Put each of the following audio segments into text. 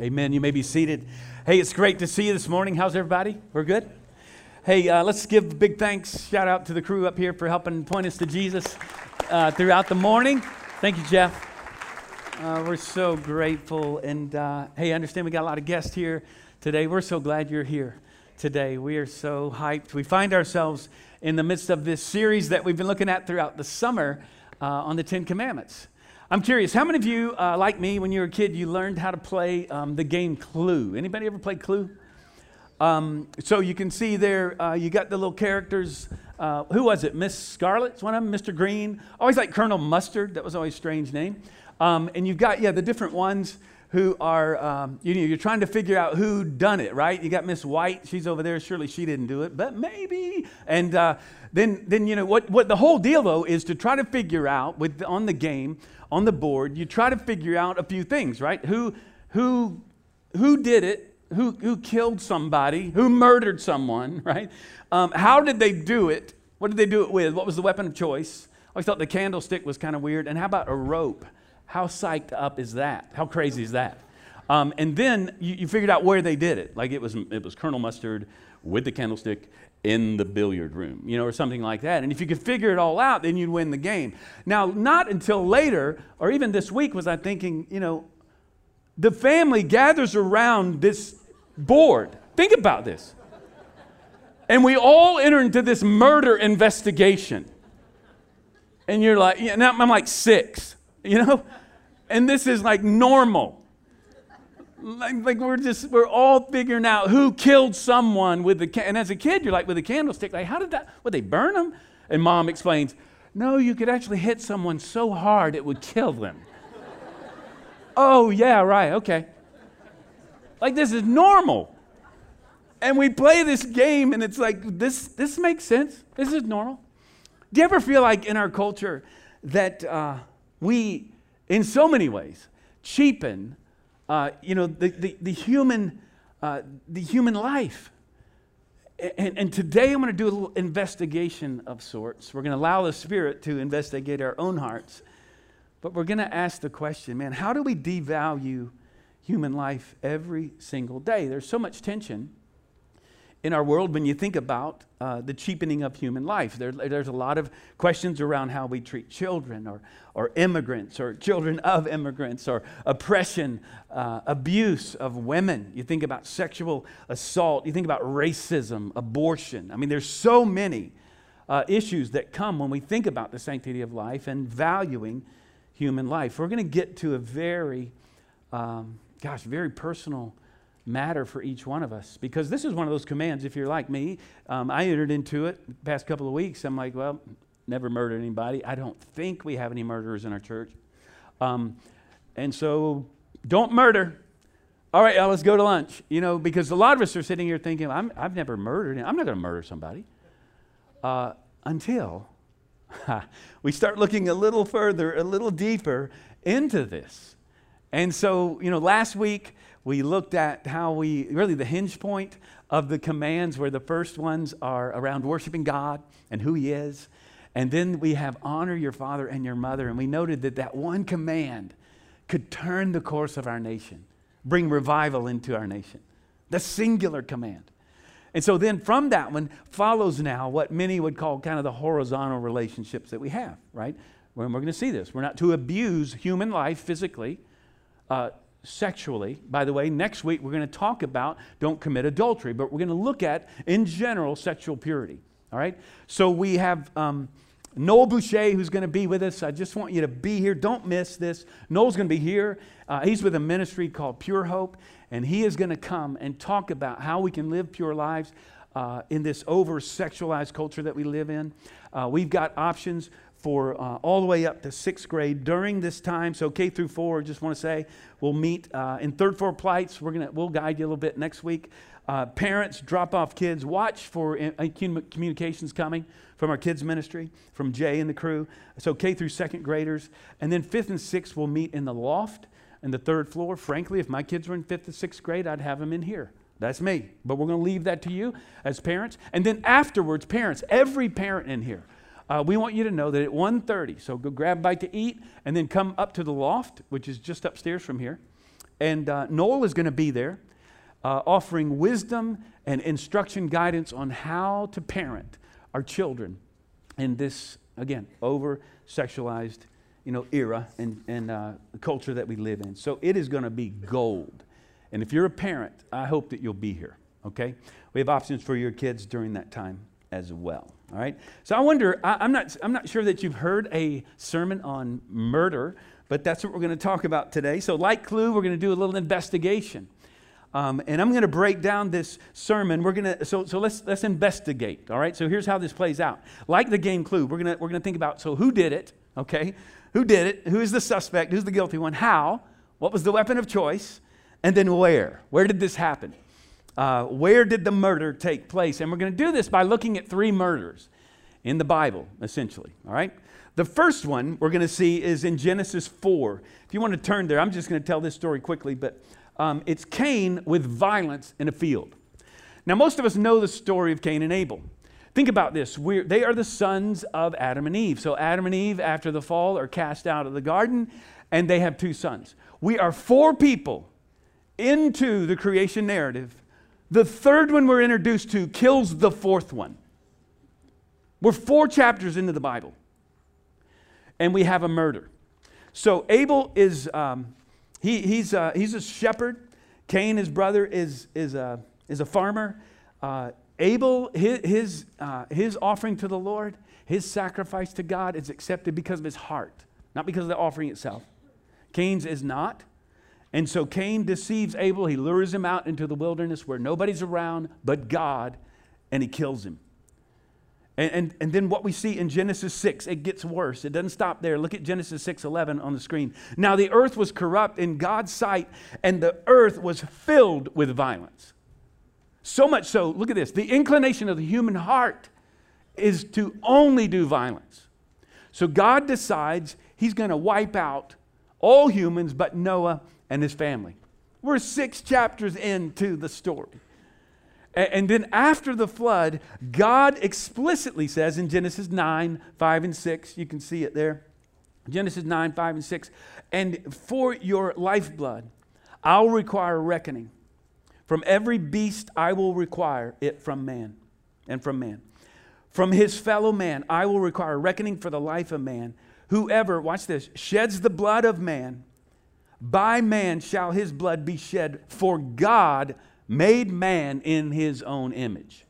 Amen. You may be seated. Hey, it's great to see you this morning. How's everybody? We're good? Hey, uh, let's give big thanks, shout out to the crew up here for helping point us to Jesus uh, throughout the morning. Thank you, Jeff. Uh, we're so grateful. And uh, hey, I understand we got a lot of guests here today. We're so glad you're here today. We are so hyped. We find ourselves in the midst of this series that we've been looking at throughout the summer uh, on the Ten Commandments. I'm curious, how many of you, uh, like me, when you were a kid, you learned how to play um, the game Clue? Anybody ever played Clue? Um, so you can see there, uh, you got the little characters. Uh, who was it? Miss Scarlet's one of them. Mr. Green. Always like Colonel Mustard. That was always a strange name. Um, and you've got yeah the different ones who are um, you know you're trying to figure out who done it right. You got Miss White. She's over there. Surely she didn't do it, but maybe. And uh, then then you know what what the whole deal though is to try to figure out with on the game on the board, you try to figure out a few things, right? Who, who, who did it? Who, who killed somebody? Who murdered someone, right? Um, how did they do it? What did they do it with? What was the weapon of choice? I always thought the candlestick was kind of weird. And how about a rope? How psyched up is that? How crazy is that? Um, and then you, you, figured out where they did it. Like it was, it was Colonel Mustard with the candlestick in the billiard room, you know, or something like that. And if you could figure it all out, then you'd win the game. Now, not until later, or even this week, was I thinking, you know, the family gathers around this board. Think about this. And we all enter into this murder investigation. And you're like, yeah, I'm like six, you know? And this is like normal like, like we're just we're all figuring out who killed someone with the and as a kid you're like with a candlestick like how did that would they burn them and mom explains no you could actually hit someone so hard it would kill them. Oh yeah right okay. Like this is normal. And we play this game and it's like this this makes sense. This is normal. Do you ever feel like in our culture that uh, we in so many ways cheapen uh, you know, the, the, the human, uh, the human life. And, and today I'm going to do a little investigation of sorts. We're going to allow the Spirit to investigate our own hearts. But we're going to ask the question, man, how do we devalue human life every single day? There's so much tension in our world when you think about uh, the cheapening of human life. There, there's a lot of questions around how we treat children or, or immigrants or children of immigrants or oppression, uh, abuse of women. You think about sexual assault. You think about racism, abortion. I mean, there's so many uh, issues that come when we think about the sanctity of life and valuing human life. We're going to get to a very, um, gosh, very personal matter for each one of us. Because this is one of those commands if you're like me um, i entered into it past couple of weeks. I'm like well never murdered anybody. I don't think we have any murderers in our church. Um, and so don't murder. All right let's go to lunch. You know because a lot of us are sitting here thinking i have never murdered i'm not going to murder somebody. Uh, until we start looking a little further a little deeper into this and so you know last week we looked at how we, really the hinge point of the commands, where the first ones are around worshiping God and who He is. And then we have honor your father and your mother. And we noted that that one command could turn the course of our nation, bring revival into our nation. The singular command. And so then from that one follows now what many would call kind of the horizontal relationships that we have, right? When we're going to see this. We're not to abuse human life physically, uh, sexually. By the way, next week we're going to talk about don't commit adultery, but we're going to look at, in general, sexual purity. All right? So we have um, Noel Bouché who's going to be with us. I just want you to be here. Don't miss this. Noel's going to be here. Uh, he's with a ministry called Pure Hope, and he is going to come and talk about how we can live pure lives. Uh, in this over sexualized culture that we live in, uh, we've got options for uh, all the way up to sixth grade during this time. So K through four, just want to say we'll meet uh, in third floor plights. We're gonna we'll guide you a little bit next week. Uh, parents, drop off kids. Watch for uh, communications coming from our kids ministry, from Jay and the crew. So K through second graders, and then fifth and sixth we'll meet in the loft and the third floor. Frankly, if my kids were in fifth and sixth grade, I'd have them in here. That's me. But we're going to leave that to you as parents. And then afterwards, parents, every parent in here uh, we want you to know that at 1.30, so go grab a bite to eat and then come up to the loft, which is just upstairs from here. And uh, Noel is going to be there uh, offering wisdom and instruction guidance on how to parent our children in this, again, over sexualized you know, era and, and uh, culture that we live in. So it is going to be gold. And if you're a parent, I hope that you'll be here, okay? We have options for your kids during that time as well, all right? So I wonder, I, am not, I'm not sure that you've heard a sermon on murder, but that's what we're going to talk about today. So, like Clue, we're going to do a little investigation. Um, and I'm going to break down this sermon. We're going to so so let's let's investigate. All right. So here's how this plays out. Like the game Clue, we're gonna we're gonna think about so who did it? Okay, who did it? Who is the suspect? Who's the guilty one? How? What was the weapon of choice? And then where? Where did this happen? Uh, where did the murder take place? And we're going to do this by looking at three murders in the Bible, essentially. All right? The first one we're going to see is in Genesis 4. If you want to turn there, I'm just going to tell this story quickly, but um, it's Cain with violence in a field. Now, most of us know the story of Cain and Abel. Think about this. We're, they are the sons of Adam and Eve. So, Adam and Eve, after the fall, are cast out of the garden, and they have two sons. We are four people into the creation narrative. The third one we're introduced to kills the fourth one. We're four chapters into the Bible, and we have a murder. So, Abel is. Um, he, he's, a, he's a shepherd. Cain, his brother, is, is, a, is a farmer. Uh, Abel, his, uh, his offering to the Lord, his sacrifice to God is accepted because of his heart, not because of the offering itself. Cain's is not. And so Cain deceives Abel. He lures him out into the wilderness where nobody's around but God, and he kills him. And, and, and, then what we see in Genesis 6, it gets worse. It doesn't stop there. Look at Genesis 6 11 on the screen. Now the earth was corrupt in God's sight, and the earth was filled with violence. So much so, look at this the inclination of the human heart is to only do violence. So God decides he's going to wipe out all humans but Noah and his family. We're six chapters into the story. And then after the flood, God explicitly says in Genesis 9, 5, and 6, you can see it there. Genesis 9, 5, and 6. And for your lifeblood, I'll require reckoning. From every beast, I will require it from man and from man. From his fellow man, I will require reckoning for the life of man. Whoever, watch this, sheds the blood of man, by man shall his blood be shed, for God made man in his own image.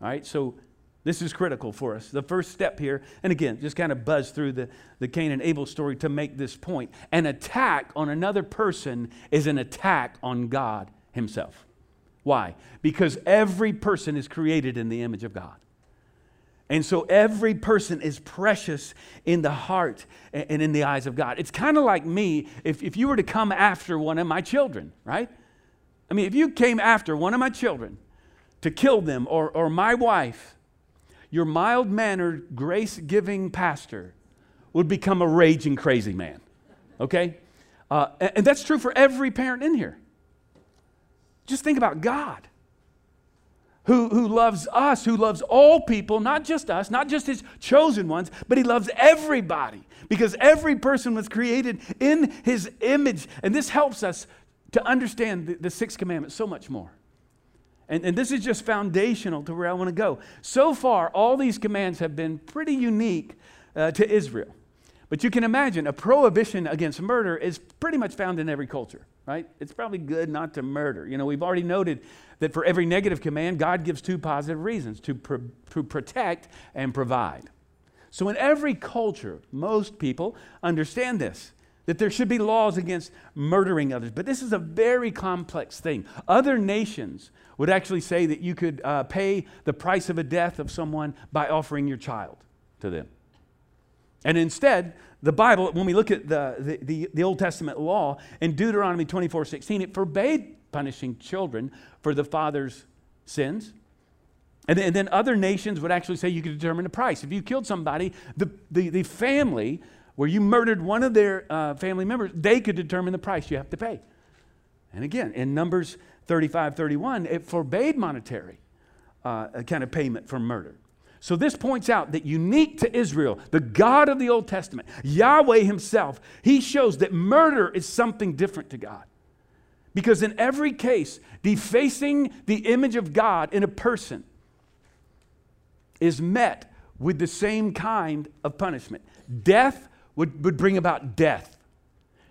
All right, so this is critical for us. The first step here, and again, just kind of buzz through the, the Cain and Abel story to make this point. An attack on another person is an attack on God himself. Why? Because every person is created in the image of God. And so every person is precious in the heart and in the eyes of God. It's kind of like me if, if you were to come after one of my children, right? I mean, if you came after one of my children to kill them or, or my wife, your mild mannered, grace giving pastor would become a raging crazy man. Okay? Uh, and, and that's true for every parent in here. Just think about God. Who, who loves us, who loves all people, not just us, not just his chosen ones, but he loves everybody because every person was created in his image. And this helps us to understand the, the sixth commandment so much more. And, and this is just foundational to where I want to go. So far, all these commands have been pretty unique uh, to Israel. But you can imagine a prohibition against murder is pretty much found in every culture, right? It's probably good not to murder. You know, we've already noted that for every negative command, God gives two positive reasons to, to protect and provide. So in every culture, most people understand this that there should be laws against murdering others. But this is a very complex thing. Other nations would actually say that you could uh, pay the price of a death of someone by offering your child to them. And instead, the Bible, when we look at the, the, the, the Old Testament law, in Deuteronomy 24 16, it forbade punishing children for the father's sins. And then, and then, other nations would actually say you could determine the price. If you killed somebody, the, the, the family where you murdered one of their uh, family members, they could determine the price you have to pay. And again, in Numbers 35 31, it forbade monetary uh, kind of payment for murder. So this points out that unique to Israel, the God of the Old Testament, Yahweh Himself, He shows that murder is something different to God. Because in every case, defacing the image of God in a person is met with the same kind of punishment. Death would, would bring about death.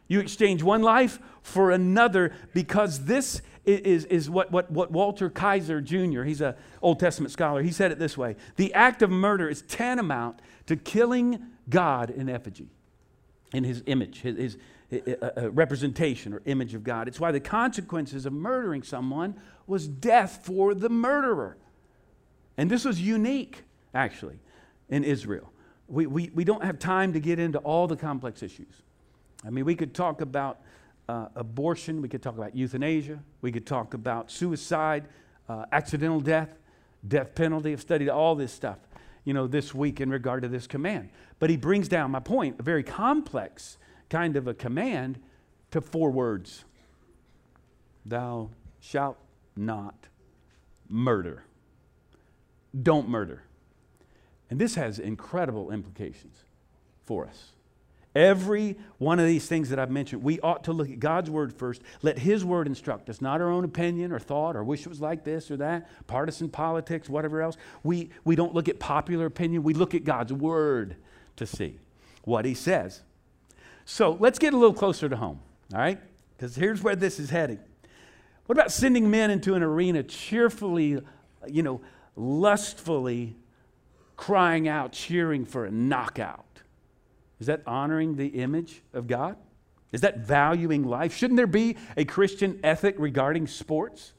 You exchange one life for another because this is, is what, what, what Walter Kaiser Jr., he's an Old Testament scholar, he said it this way The act of murder is tantamount to killing God in effigy, in his image, his, his, a uh, uh, representation or image of God. It's why the consequences of murdering someone was death for the murderer. And this was unique, actually, in Israel. We, we, we don't have time to get into all the complex issues. I mean, we could talk about uh, abortion, we could talk about euthanasia, we could talk about suicide, uh, accidental death, death penalty. I've studied all this stuff, you know, this week in regard to this command. But he brings down my point, a very complex kind of a command to four words Thou shalt not murder. Don't murder. And this has incredible implications for us. Every one of these things that I've mentioned, we ought to look at God's word first. Let His word instruct us, not our own opinion or thought or wish it was like this or that, partisan politics, whatever else. We, we don't look at popular opinion. We look at God's word to see what He says. So let's get a little closer to home, all right? Because here's where this is heading. What about sending men into an arena cheerfully, you know, lustfully crying out, cheering for a knockout? Is that honoring the image of God? Is that valuing life? Shouldn't there be a Christian ethic regarding sports?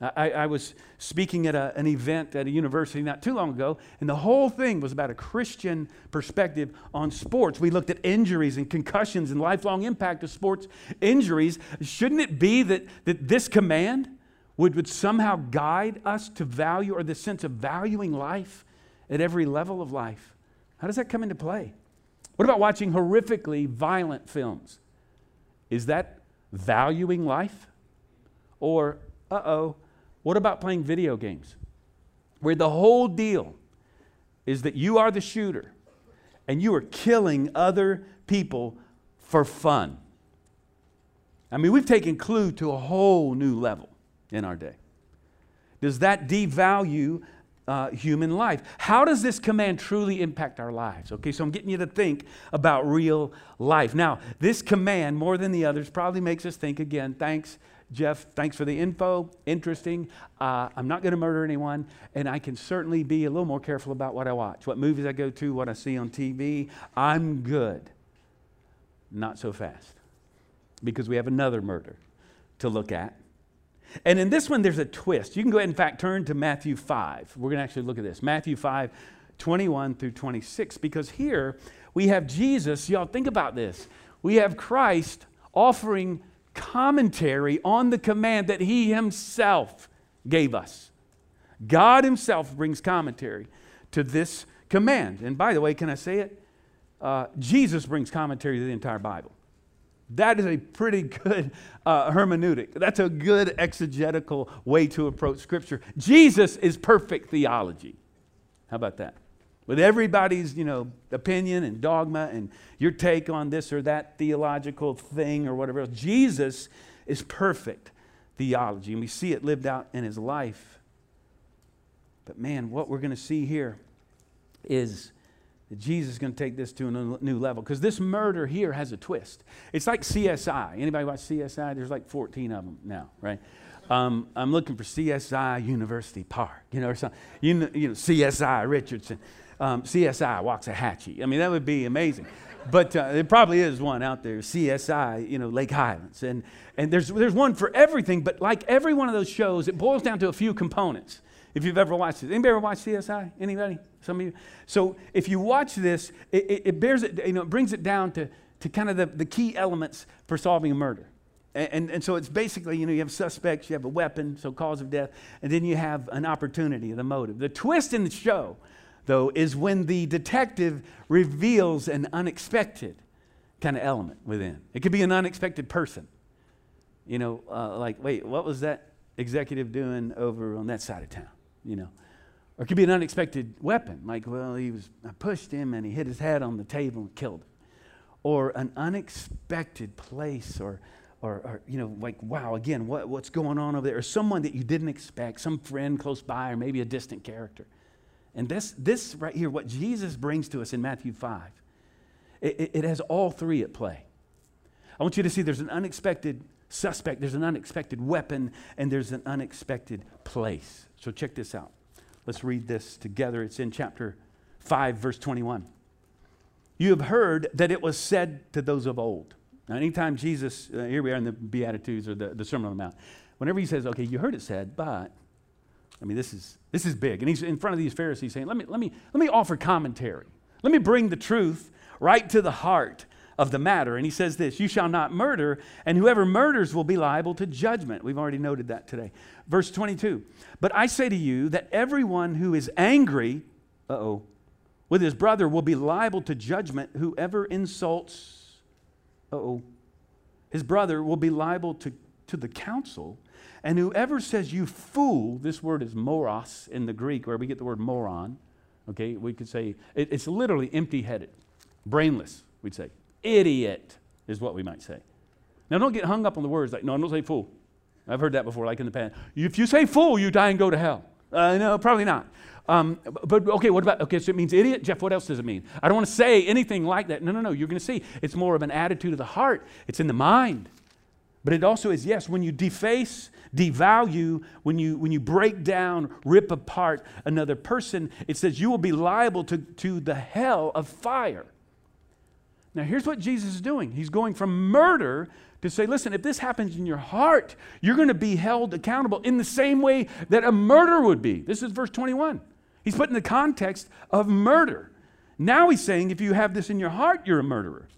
I, I was speaking at a, an event at a university not too long ago, and the whole thing was about a Christian perspective on sports. We looked at injuries and concussions and lifelong impact of sports injuries. Shouldn't it be that, that this command would, would somehow guide us to value or the sense of valuing life at every level of life? How does that come into play? What about watching horrifically violent films? Is that valuing life? Or, uh oh, what about playing video games? Where the whole deal is that you are the shooter and you are killing other people for fun. I mean, we've taken Clue to a whole new level in our day. Does that devalue uh, human life? How does this command truly impact our lives? Okay, so I'm getting you to think about real life. Now, this command, more than the others, probably makes us think again, thanks Jeff, thanks for the info. Interesting. Uh, I'm not going to murder anyone, and I can certainly be a little more careful about what I watch, what movies I go to, what I see on TV. I'm good. Not so fast, because we have another murder to look at. And in this one, there's a twist. You can go ahead, in fact, turn to Matthew 5. We're going to actually look at this Matthew 5, 21 through 26, because here we have Jesus. Y'all, think about this. We have Christ offering commentary on the command that he himself gave us. God himself brings commentary to this command. And by the way, can I say it? Uh, Jesus brings commentary to the entire Bible. That is a pretty good uh, hermeneutic. That's a good exegetical way to approach Scripture. Jesus is perfect theology. How about that? with everybody's, you know, opinion and dogma and your take on this or that theological thing or whatever else. Jesus is perfect theology, and we see it lived out in his life. But man, what we're going to see here is that Jesus is going to take this to a new level because this murder here has a twist. It's like CSI. Anybody watch CSI? There's like 14 of them now, right? Um, I'm looking for CSI University Park, you know, or something. You know, you know CSI Richardson um, CSI Waxahachie. I mean, that would be amazing. But uh, there probably is one out there, CSI, you know, Lake Highlands. And, and there's, there's one for everything, but like every one of those shows, it boils down to a few components. If you've ever watched it. Anybody ever watched CSI? Anybody? Some of you? So if you watch this, it, it, it bears it, you know, it brings it down to, to kind of the, the key elements for solving a murder. And, and, and, so it's basically, you know, you have suspects, you have a weapon, so cause of death, and then you have an opportunity, the motive. The twist in the show though, is when the detective reveals an unexpected kind of element within. It could be an unexpected person. You know, uh, like, wait, what was that executive doing over on that side of town? You know, or it could be an unexpected weapon, like, well, he was, I pushed him and he hit his head on the table and killed him. Or an unexpected place or, or, or, you know, like, wow, again, what, what's going on over there? Or someone that you didn't expect, some friend close by, or maybe a distant character. And this, this right here, what Jesus brings to us in Matthew 5, it, it has all three at play. I want you to see there's an unexpected suspect, there's an unexpected weapon, and there's an unexpected place. So check this out. Let's read this together. It's in chapter 5, verse 21. You have heard that it was said to those of old. Now, anytime Jesus, uh, here we are in the Beatitudes or the, the Sermon on the Mount, whenever he says, okay, you heard it said, but, I mean, this is, this is big. And he's in front of these Pharisees saying, let me, let, me, let me offer commentary. Let me bring the truth right to the heart of the matter. And he says this You shall not murder, and whoever murders will be liable to judgment. We've already noted that today. Verse 22 But I say to you that everyone who is angry, uh oh, with his brother will be liable to judgment. Whoever insults oh, his brother will be liable to, to the council. And whoever says, you fool, this word is moros in the Greek, where we get the word moron. Okay, we could say it, it's literally empty headed, brainless, we'd say. Idiot is what we might say. Now, don't get hung up on the words like, no, don't say fool. I've heard that before, like in the past. If you say fool, you die and go to hell. Uh, no, probably not. Um, but okay, what about, okay, so it means idiot? Jeff, what else does it mean? I don't want to say anything like that. No, no, no. You're going to see it's more of an attitude of the heart, it's in the mind. But it also is, yes, when you deface, devalue, when you, when you break down, rip apart another person, it says you will be liable to, to the hell of fire. Now, here's what Jesus is doing He's going from murder to say, listen, if this happens in your heart, you're going to be held accountable in the same way that a murder would be. This is verse 21. He's put in the context of murder. Now he's saying if you have this in your heart, you're a murderer.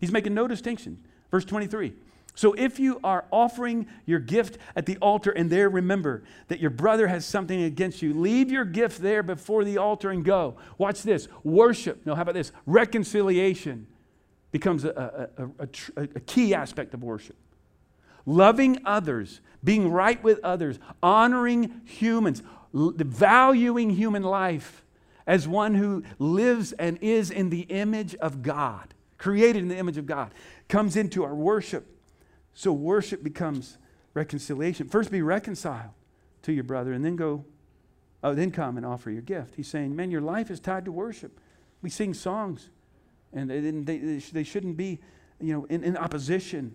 He's making no distinction. Verse 23. So if you are offering your gift at the altar and there remember that your brother has something against you, leave your gift there before the altar and go. Watch this worship. No, how about this? Reconciliation becomes a, a, a, a key aspect of worship. Loving others, being right with others, honoring humans, valuing human life as one who lives and is in the image of God, created in the image of God, comes into our worship. So worship becomes reconciliation. First be reconciled to your brother and then go, oh, then come and offer your gift. He's saying, man, your life is tied to worship. We sing songs and they, they, they shouldn't be, you know, in, in opposition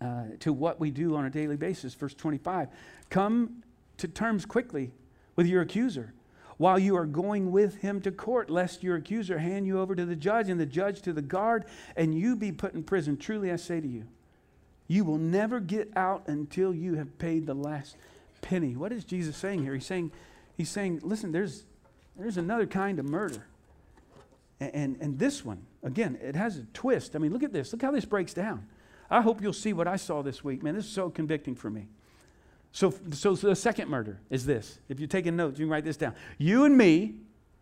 uh, to what we do on a daily basis. Verse 25, come to terms quickly with your accuser while you are going with him to court, lest your accuser hand you over to the judge and the judge to the guard, and you be put in prison. Truly, I say to you, you will never get out until you have paid the last penny. What is Jesus saying here? He's saying, he's saying, listen, there's, there's another kind of murder. And, and, this one, again, it has a twist. I mean, look at this. Look how this breaks down. I hope you'll see what I saw this week. Man, this is so convicting for me. So, so, the second murder is this. If you're taking notes, you can write this down. You and me,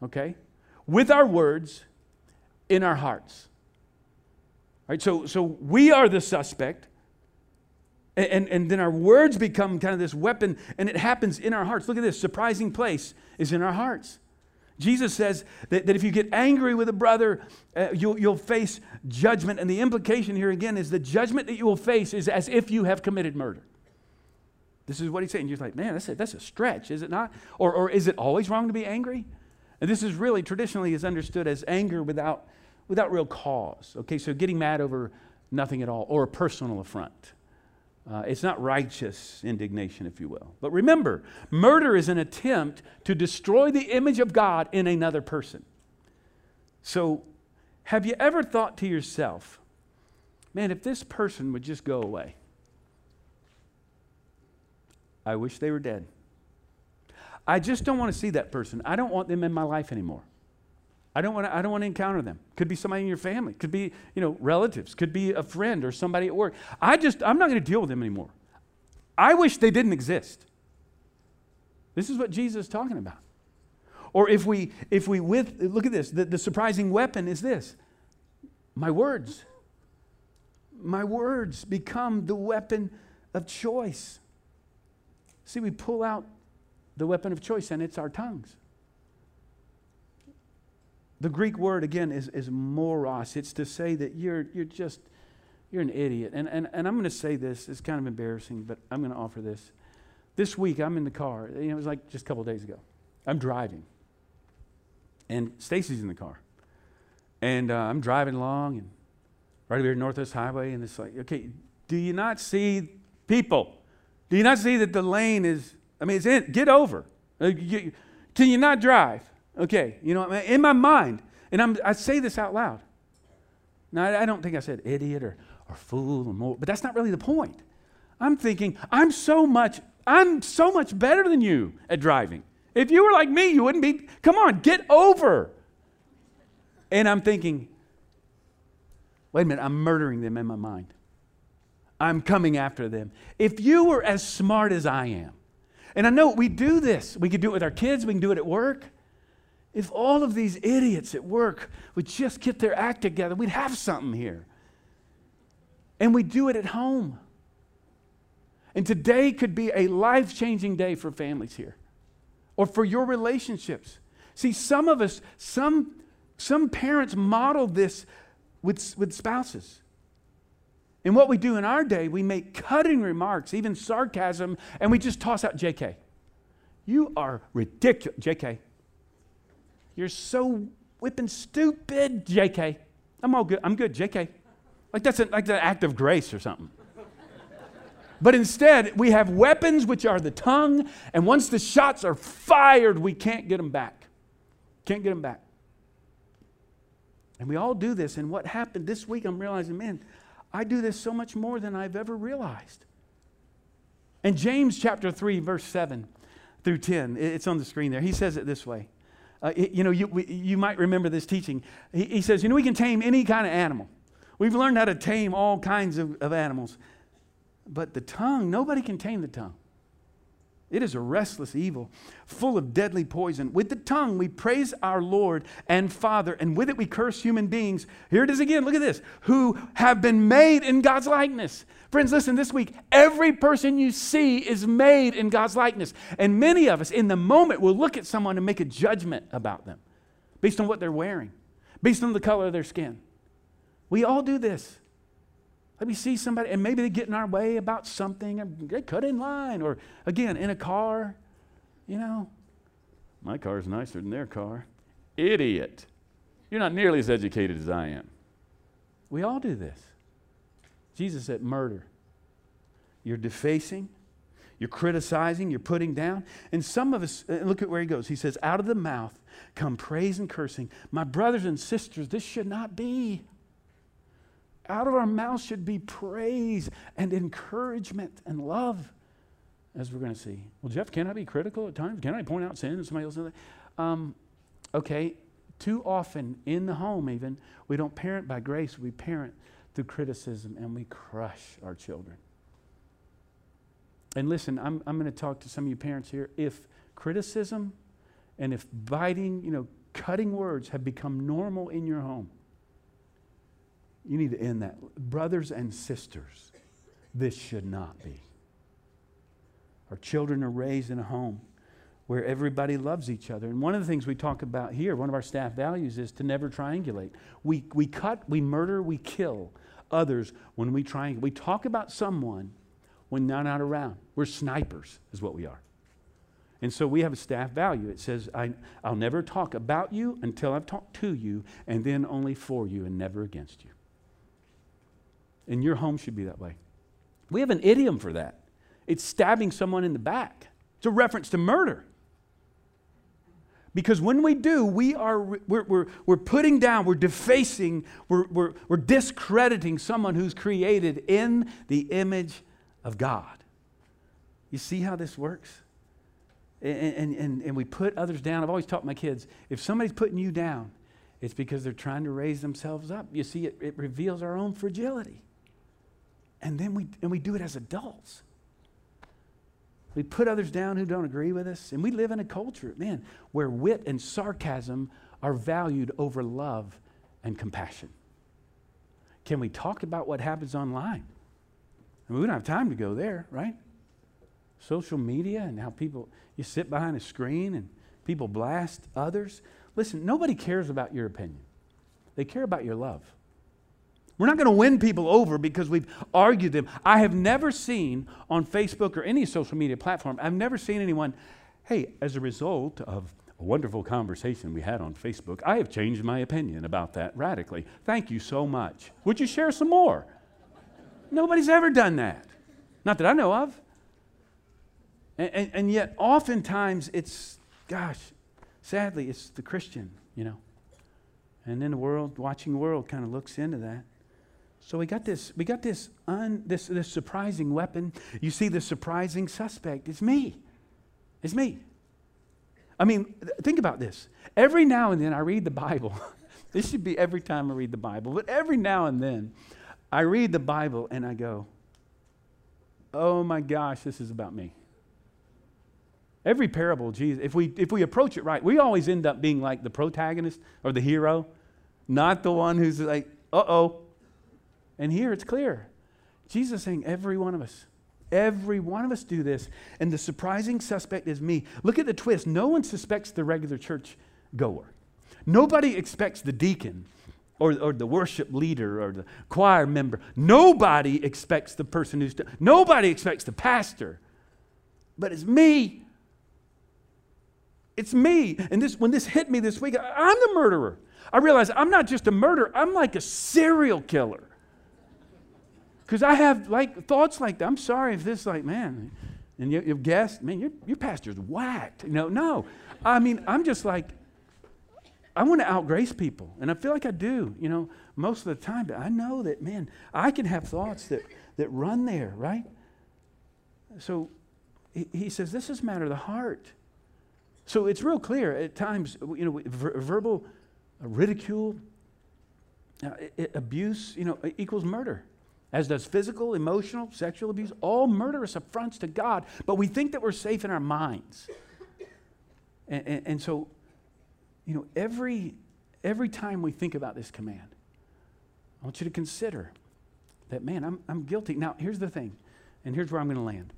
okay, with our words in our hearts. Right? So, so we are the suspect. And, and then our words become kind of this weapon, and it happens in our hearts. Look at this surprising place is in our hearts. Jesus says that, that if you get angry with a brother, uh, you'll, you'll face judgment. And the implication here again is the judgment that you will face is as if you have committed murder. This is what he's saying. You're like, man, that's a, that's a stretch, is it not? Or, or is it always wrong to be angry? And this is really traditionally is understood as anger without, without real cause. Okay, so getting mad over nothing at all or a personal affront. Uh, it's not righteous indignation, if you will. But remember, murder is an attempt to destroy the image of God in another person. So, have you ever thought to yourself, man, if this person would just go away? I wish they were dead. I just don't want to see that person. I don't want them in my life anymore. I don't want to, I don't want to encounter them. Could be somebody in your family, could be, you know, relatives, could be a friend or somebody at work. I just I'm not going to deal with them anymore. I wish they didn't exist. This is what Jesus is talking about. Or if we if we with look at this, the, the surprising weapon is this. My words. My words become the weapon of choice. See, we pull out the weapon of choice, and it's our tongues. The Greek word, again, is, is moros. It's to say that you're, you're just You're an idiot. And, and, and I'm going to say this. It's kind of embarrassing, but I'm going to offer this. This week, I'm in the car. You know, it was like just a couple days ago. I'm driving. And Stacy's in the car. And uh, I'm driving along and right over here Northwest Highway. And it's like, okay, do you not see people? Do you not see that the lane is, I mean, it's in, get over. Uh, can you not drive? Okay, you know, in my mind, and I'm, I say this out loud. Now, I don't think I said idiot or, or fool or more, but that's not really the point. I'm thinking, I'm so much, I'm so much better than you at driving. If you were like me, you wouldn't be, come on, get over. And I'm thinking, wait a minute, I'm murdering them in my mind. I'm coming after them. If you were as smart as I am, and I know we do this, we could do it with our kids, we can do it at work. If all of these idiots at work would just get their act together, we'd have something here. And we do it at home. And today could be a life changing day for families here or for your relationships. See, some of us, some, some parents model this with, with spouses. And what we do in our day, we make cutting remarks, even sarcasm, and we just toss out JK. You are ridiculous. JK. You're so whipping stupid, JK. I'm all good. I'm good, JK. Like that's a, like an act of grace or something. But instead, we have weapons which are the tongue, and once the shots are fired, we can't get them back. Can't get them back. And we all do this. And what happened this week, I'm realizing, man, I do this so much more than I've ever realized. And James chapter 3, verse 7 through 10, it's on the screen there. He says it this way. Uh, you know, you, we, you might remember this teaching. He, he, says, you know, we can tame any kind of animal. We've learned how to tame all kinds of, of animals. But the tongue, nobody can tame the tongue. It is a restless evil, full of deadly poison. With the tongue, we praise our Lord and Father, and with it, we curse human beings. Here it is again. Look at this who have been made in God's likeness. Friends, listen, this week, every person you see is made in God's likeness. And many of us, in the moment, will look at someone and make a judgment about them based on what they're wearing, based on the color of their skin. We all do this. Let me see somebody, and maybe they get in our way about something, or they cut in line, or again, in a car, you know. My car is nicer than their car. Idiot. You're not nearly as educated as I am. We all do this. Jesus said, murder. You're defacing, you're criticizing, you're putting down. And some of us, look at where he goes. He says, out of the mouth come praise and cursing. My brothers and sisters, this should not be. Out of our mouth should be praise and encouragement and love, as we're going to see. Well, Jeff, can I be critical at times? Can I point out sin and somebody else? Um, okay, too often in the home, even, we don't parent by grace, we parent through criticism and we crush our children. And listen, I'm, I'm going to talk to some of you parents here. If criticism and if biting, you know, cutting words have become normal in your home, you need to end that. Brothers and sisters, this should not be. Our children are raised in a home where everybody loves each other. And one of the things we talk about here, one of our staff values is to never triangulate. We, we cut, we murder, we kill others when we triangulate. We talk about someone when they're not around. We're snipers, is what we are. And so we have a staff value. It says, I, I'll never talk about you until I've talked to you, and then only for you and never against you. And your home should be that way. We have an idiom for that. It's stabbing someone in the back. It's a reference to murder. Because when we do, we are, we're, we're, we're putting down, we're defacing, we're, we're, we're discrediting someone who's created in the image of God. You see how this works? And, and, and we put others down. I've always taught my kids if somebody's putting you down, it's because they're trying to raise themselves up. You see, it, it reveals our own fragility. And then we, and we do it as adults. We put others down who don't agree with us. And we live in a culture, man, where wit and sarcasm are valued over love and compassion. Can we talk about what happens online? I mean, we don't have time to go there, right? Social media and how people, you sit behind a screen and people blast others. Listen, nobody cares about your opinion, they care about your love. We're not going to win people over because we've argued them. I have never seen on Facebook or any social media platform, I've never seen anyone, hey, as a result of a wonderful conversation we had on Facebook, I have changed my opinion about that radically. Thank you so much. Would you share some more? Nobody's ever done that. Not that I know of. And, and, and yet, oftentimes, it's, gosh, sadly, it's the Christian, you know. And then the world, watching world, kind of looks into that. So we got this, we got this, un, this, this surprising weapon. You see the surprising suspect. It's me. It's me. I mean, think about this. Every now and then I read the Bible. this should be every time I read the Bible, but every now and then I read the Bible and I go, oh my gosh, this is about me. Every parable, Jesus, if we, if we approach it right, we always end up being like the protagonist or the hero, not the one who's like, uh oh, and here it's clear. Jesus saying, every one of us, every one of us do this. And the surprising suspect is me. Look at the twist. No one suspects the regular church goer. Nobody expects the deacon or, or the worship leader or the choir member. Nobody expects the person who's, nobody expects the pastor. But it's me. It's me. And this, when this hit me this week, I'm the murderer. I realized I'm not just a murderer, I'm like a serial killer. Because I have like thoughts like that. I'm sorry if this like, man, and you, have guessed, man, your, your pastor's whacked. You know, no. I mean, I'm just like, I want to outgrace people. And I feel like I do, you know, most of the time. But I know that, man, I can have thoughts that, that run there, right? So he, he says, this is matter of the heart. So it's real clear at times, you know, ver- verbal ridicule, uh, abuse, you know, equals murder as does physical, emotional, sexual abuse, all murderous affronts to God. But we think that we're safe in our minds. And, and, and, so, you know, every, every time we think about this command, I want you to consider that, man, I'm, I'm guilty. Now, here's the thing, and here's where I'm going to land.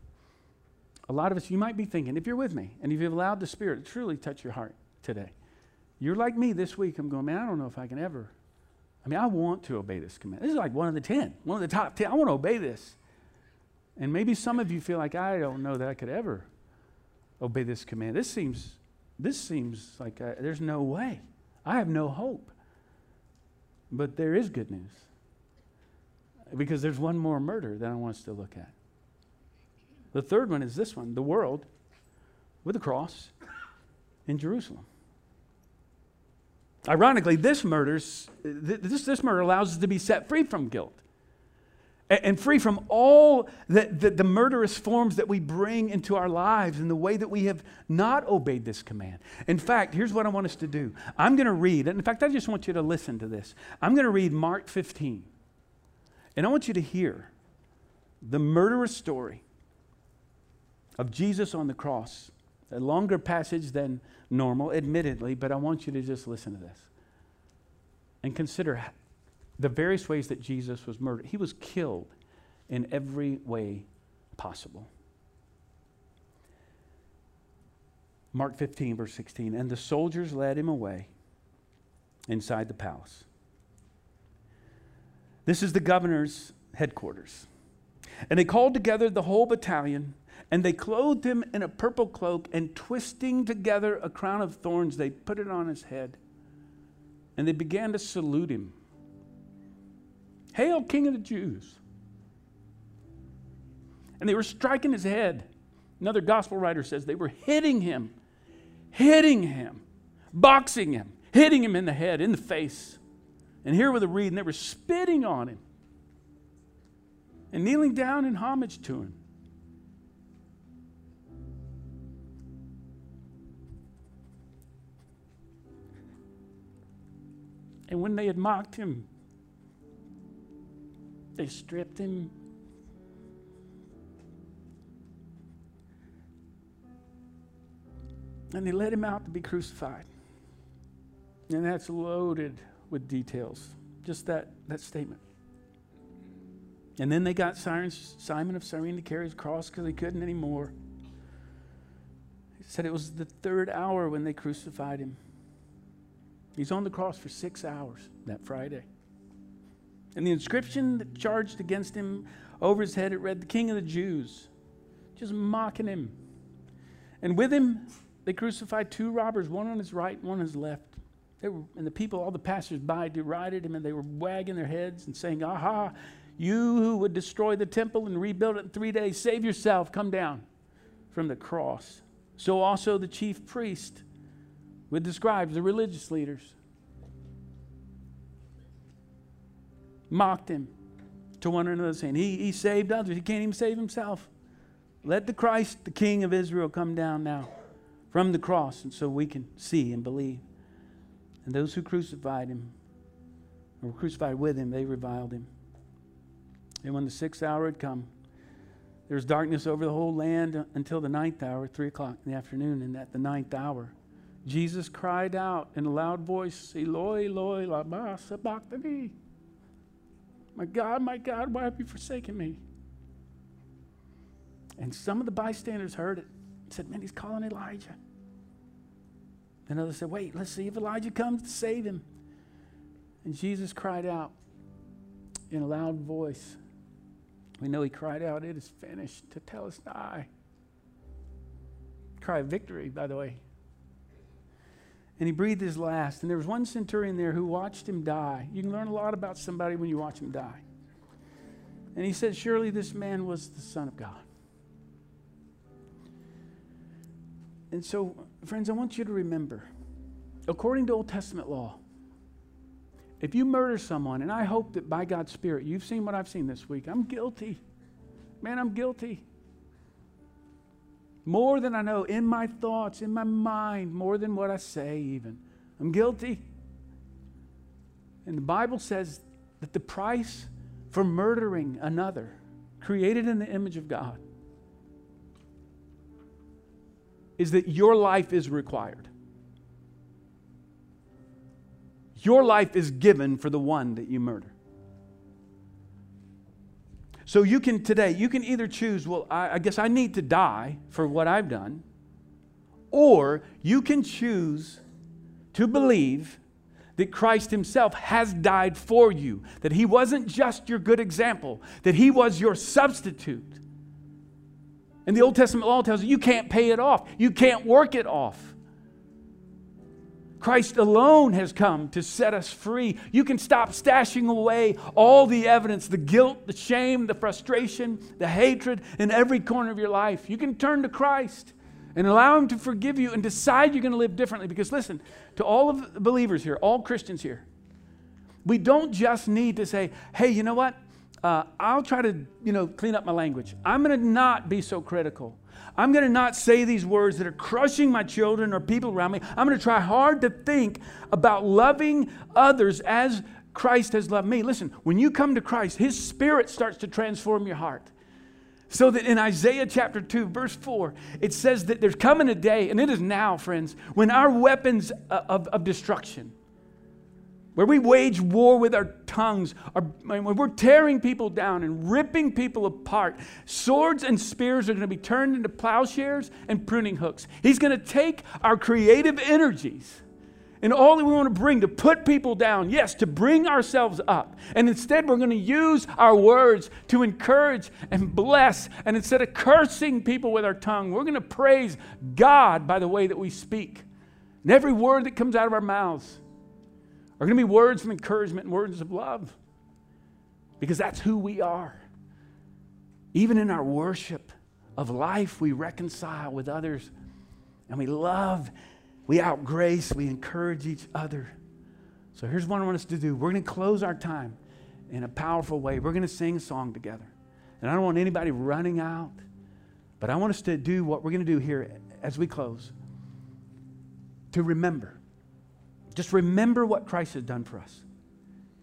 A lot of us, you might be thinking, if you're with me, and if you've allowed the Spirit to truly touch your heart today, you're like me this week. I'm going, man, I don't know if I can ever I mean, I want to obey this command. This is like one of the 10, one of the top 10. I want to obey this. And maybe some of you feel like I don't know that I could ever obey this command. This seems this seems like I, there's no way. I have no hope. But there is good news. Because there's one more murder that I want us to look at. The third one is this one, the world with the cross in Jerusalem. Ironically, this, murders, this, this murder allows us to be set free from guilt and free from all the, the, the, murderous forms that we bring into our lives and the way that we have not obeyed this command. In fact, here's what I want us to do I'm going to read, and in fact, I just want you to listen to this. I'm going to read Mark 15, and I want you to hear the murderous story of Jesus on the cross a longer passage than normal, admittedly, but I want you to just listen to this and consider the various ways that Jesus was murdered. He was killed in every way possible. Mark 15, verse 16. And the soldiers led him away inside the palace. This is the governor's headquarters. And they called together the whole battalion and they clothed him in a purple cloak, and twisting together a crown of thorns, they put it on his head. And they began to salute him Hail, King of the Jews! And they were striking his head. Another gospel writer says they were hitting him, hitting him, boxing him, hitting him in the head, in the face. And here with a reed, and they were spitting on him and kneeling down in homage to him. And when they had mocked him, they stripped him. And they led him out to be crucified. And that's loaded with details. Just that, that statement. And then they got Simon of Cyrene to carry his cross because he couldn't anymore. He said it was the third hour when they crucified him. He's on the cross for six hours that Friday. And the inscription that charged against him over his head, it read, The King of the Jews, just mocking him. And with him, they crucified two robbers, one on his right, one on his left. They were, and the people, all the passers-by, derided him, and they were wagging their heads and saying, Aha, you who would destroy the temple and rebuild it in three days, save yourself, come down from the cross. So also the chief priest with the scribes, the religious leaders, mocked him to one another, saying, he, he saved others, he can't even save himself. Let the Christ, the King of Israel, come down now from the cross, and so we can see and believe. And those who crucified him, or were crucified with him, they reviled him. And when the sixth hour had come, there was darkness over the whole land until the ninth hour, three o'clock in the afternoon. And at the ninth hour, Jesus cried out in a loud voice, Eloi, Eloi, lama sabachthani. My God, my God, why have you forsaken me? And some of the bystanders heard it and said, Man, he's calling Elijah. And others said, Wait, let's see if Elijah comes to save him. And Jesus cried out in a loud voice. We know he cried out, It is finished, to tell us die. Cry of victory, by the way. And he breathed his last. And there was one centurion there who watched him die. You can learn a lot about somebody when you watch him die. And he said, Surely this man was the Son of God. And so, friends, I want you to remember according to Old Testament law, if you murder someone, and I hope that by God's Spirit, you've seen what I've seen this week, I'm guilty. Man, I'm guilty. More than I know in my thoughts, in my mind, more than what I say, even. I'm guilty. And the Bible says that the price for murdering another, created in the image of God, is that your life is required. Your life is given for the one that you murder. So you can today, you can either choose, well, I, I, guess I need to die for what I've done, or you can choose to believe that Christ Himself has died for you, that He wasn't just your good example, that He was your substitute. And the Old Testament law tells you you can't pay it off, you can't work it off. Christ alone has come to set us free. You can stop stashing away all the evidence, the guilt, the shame, the frustration, the hatred in every corner of your life. You can turn to Christ and allow Him to forgive you and decide you're going to live differently. Because listen, to all of the believers here, all Christians here, we don't just need to say, hey, you know what? Uh, I'll try to, you know, clean up my language. I'm going to not be so critical. I'm going to not say these words that are crushing my children or people around me. I'm going to try hard to think about loving others as Christ has loved me. Listen, when you come to Christ, His Spirit starts to transform your heart. So that in Isaiah chapter 2, verse 4, it says that there's coming a day, and it is now, friends, when our weapons of, of destruction, where we wage war with our tongues, are, when we're tearing people down and ripping people apart, swords and spears are going to be turned into plowshares and pruning hooks. He's going to take our creative energies and all that we want to bring to put people down, yes, to bring ourselves up. And instead, we're going to use our words to encourage and bless. And instead of cursing people with our tongue, we're going to praise God by the way that we speak. And every word that comes out of our mouths are going to be words of encouragement and words of love because that's who we are. Even in our worship of life, we reconcile with others and we love, we outgrace, we encourage each other. So here's what I want us to do we're going to close our time in a powerful way. We're going to sing a song together. And I don't want anybody running out, but I want us to do what we're going to do here as we close to remember just remember what Christ has done for us.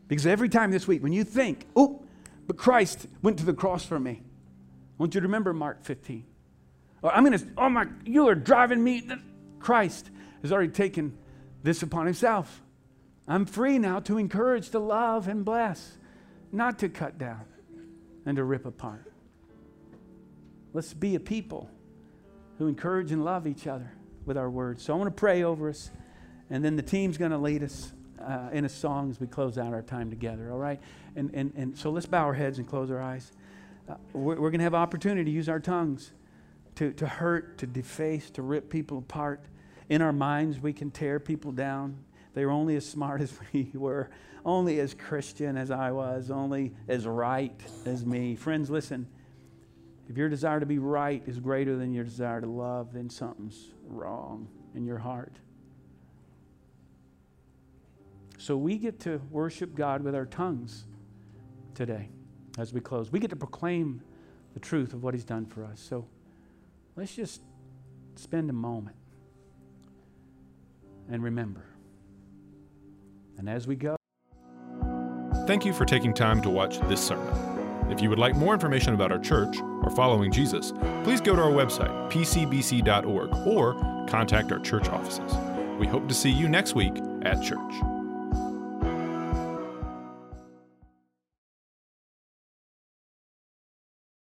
Because every time this week, when you think, oh, but Christ went to the cross for me, I want you to remember Mark 15. Or I'm going to, oh my, you are driving me. Christ has already taken this upon himself. I'm free now to encourage, to love, and bless, not to cut down and to rip apart. Let's be a people who encourage and love each other with our words. So I want to pray over us and then the team's going to lead us. uh, in a song as we close out our time together, all right? And, and, and so let's bow our heads and close our eyes. Uh, we're we're going to have opportunity to use our tongues to, to hurt, to deface, to rip people apart. In our minds, we can tear people down. They were only as smart as we were, only as Christian as I was, only as right as me. Friends, listen. If your desire to be right is greater than your desire to love, then something's wrong in your heart. So we get to worship God with our tongues today as we close. We get to proclaim the truth of what He's done for us. So let's just spend a moment and remember. And as we go, Thank you for taking time to watch this sermon. If you would like more information about our church or following Jesus, please go to our website, pcbc.org, or contact our church offices. We hope to see you next week at church.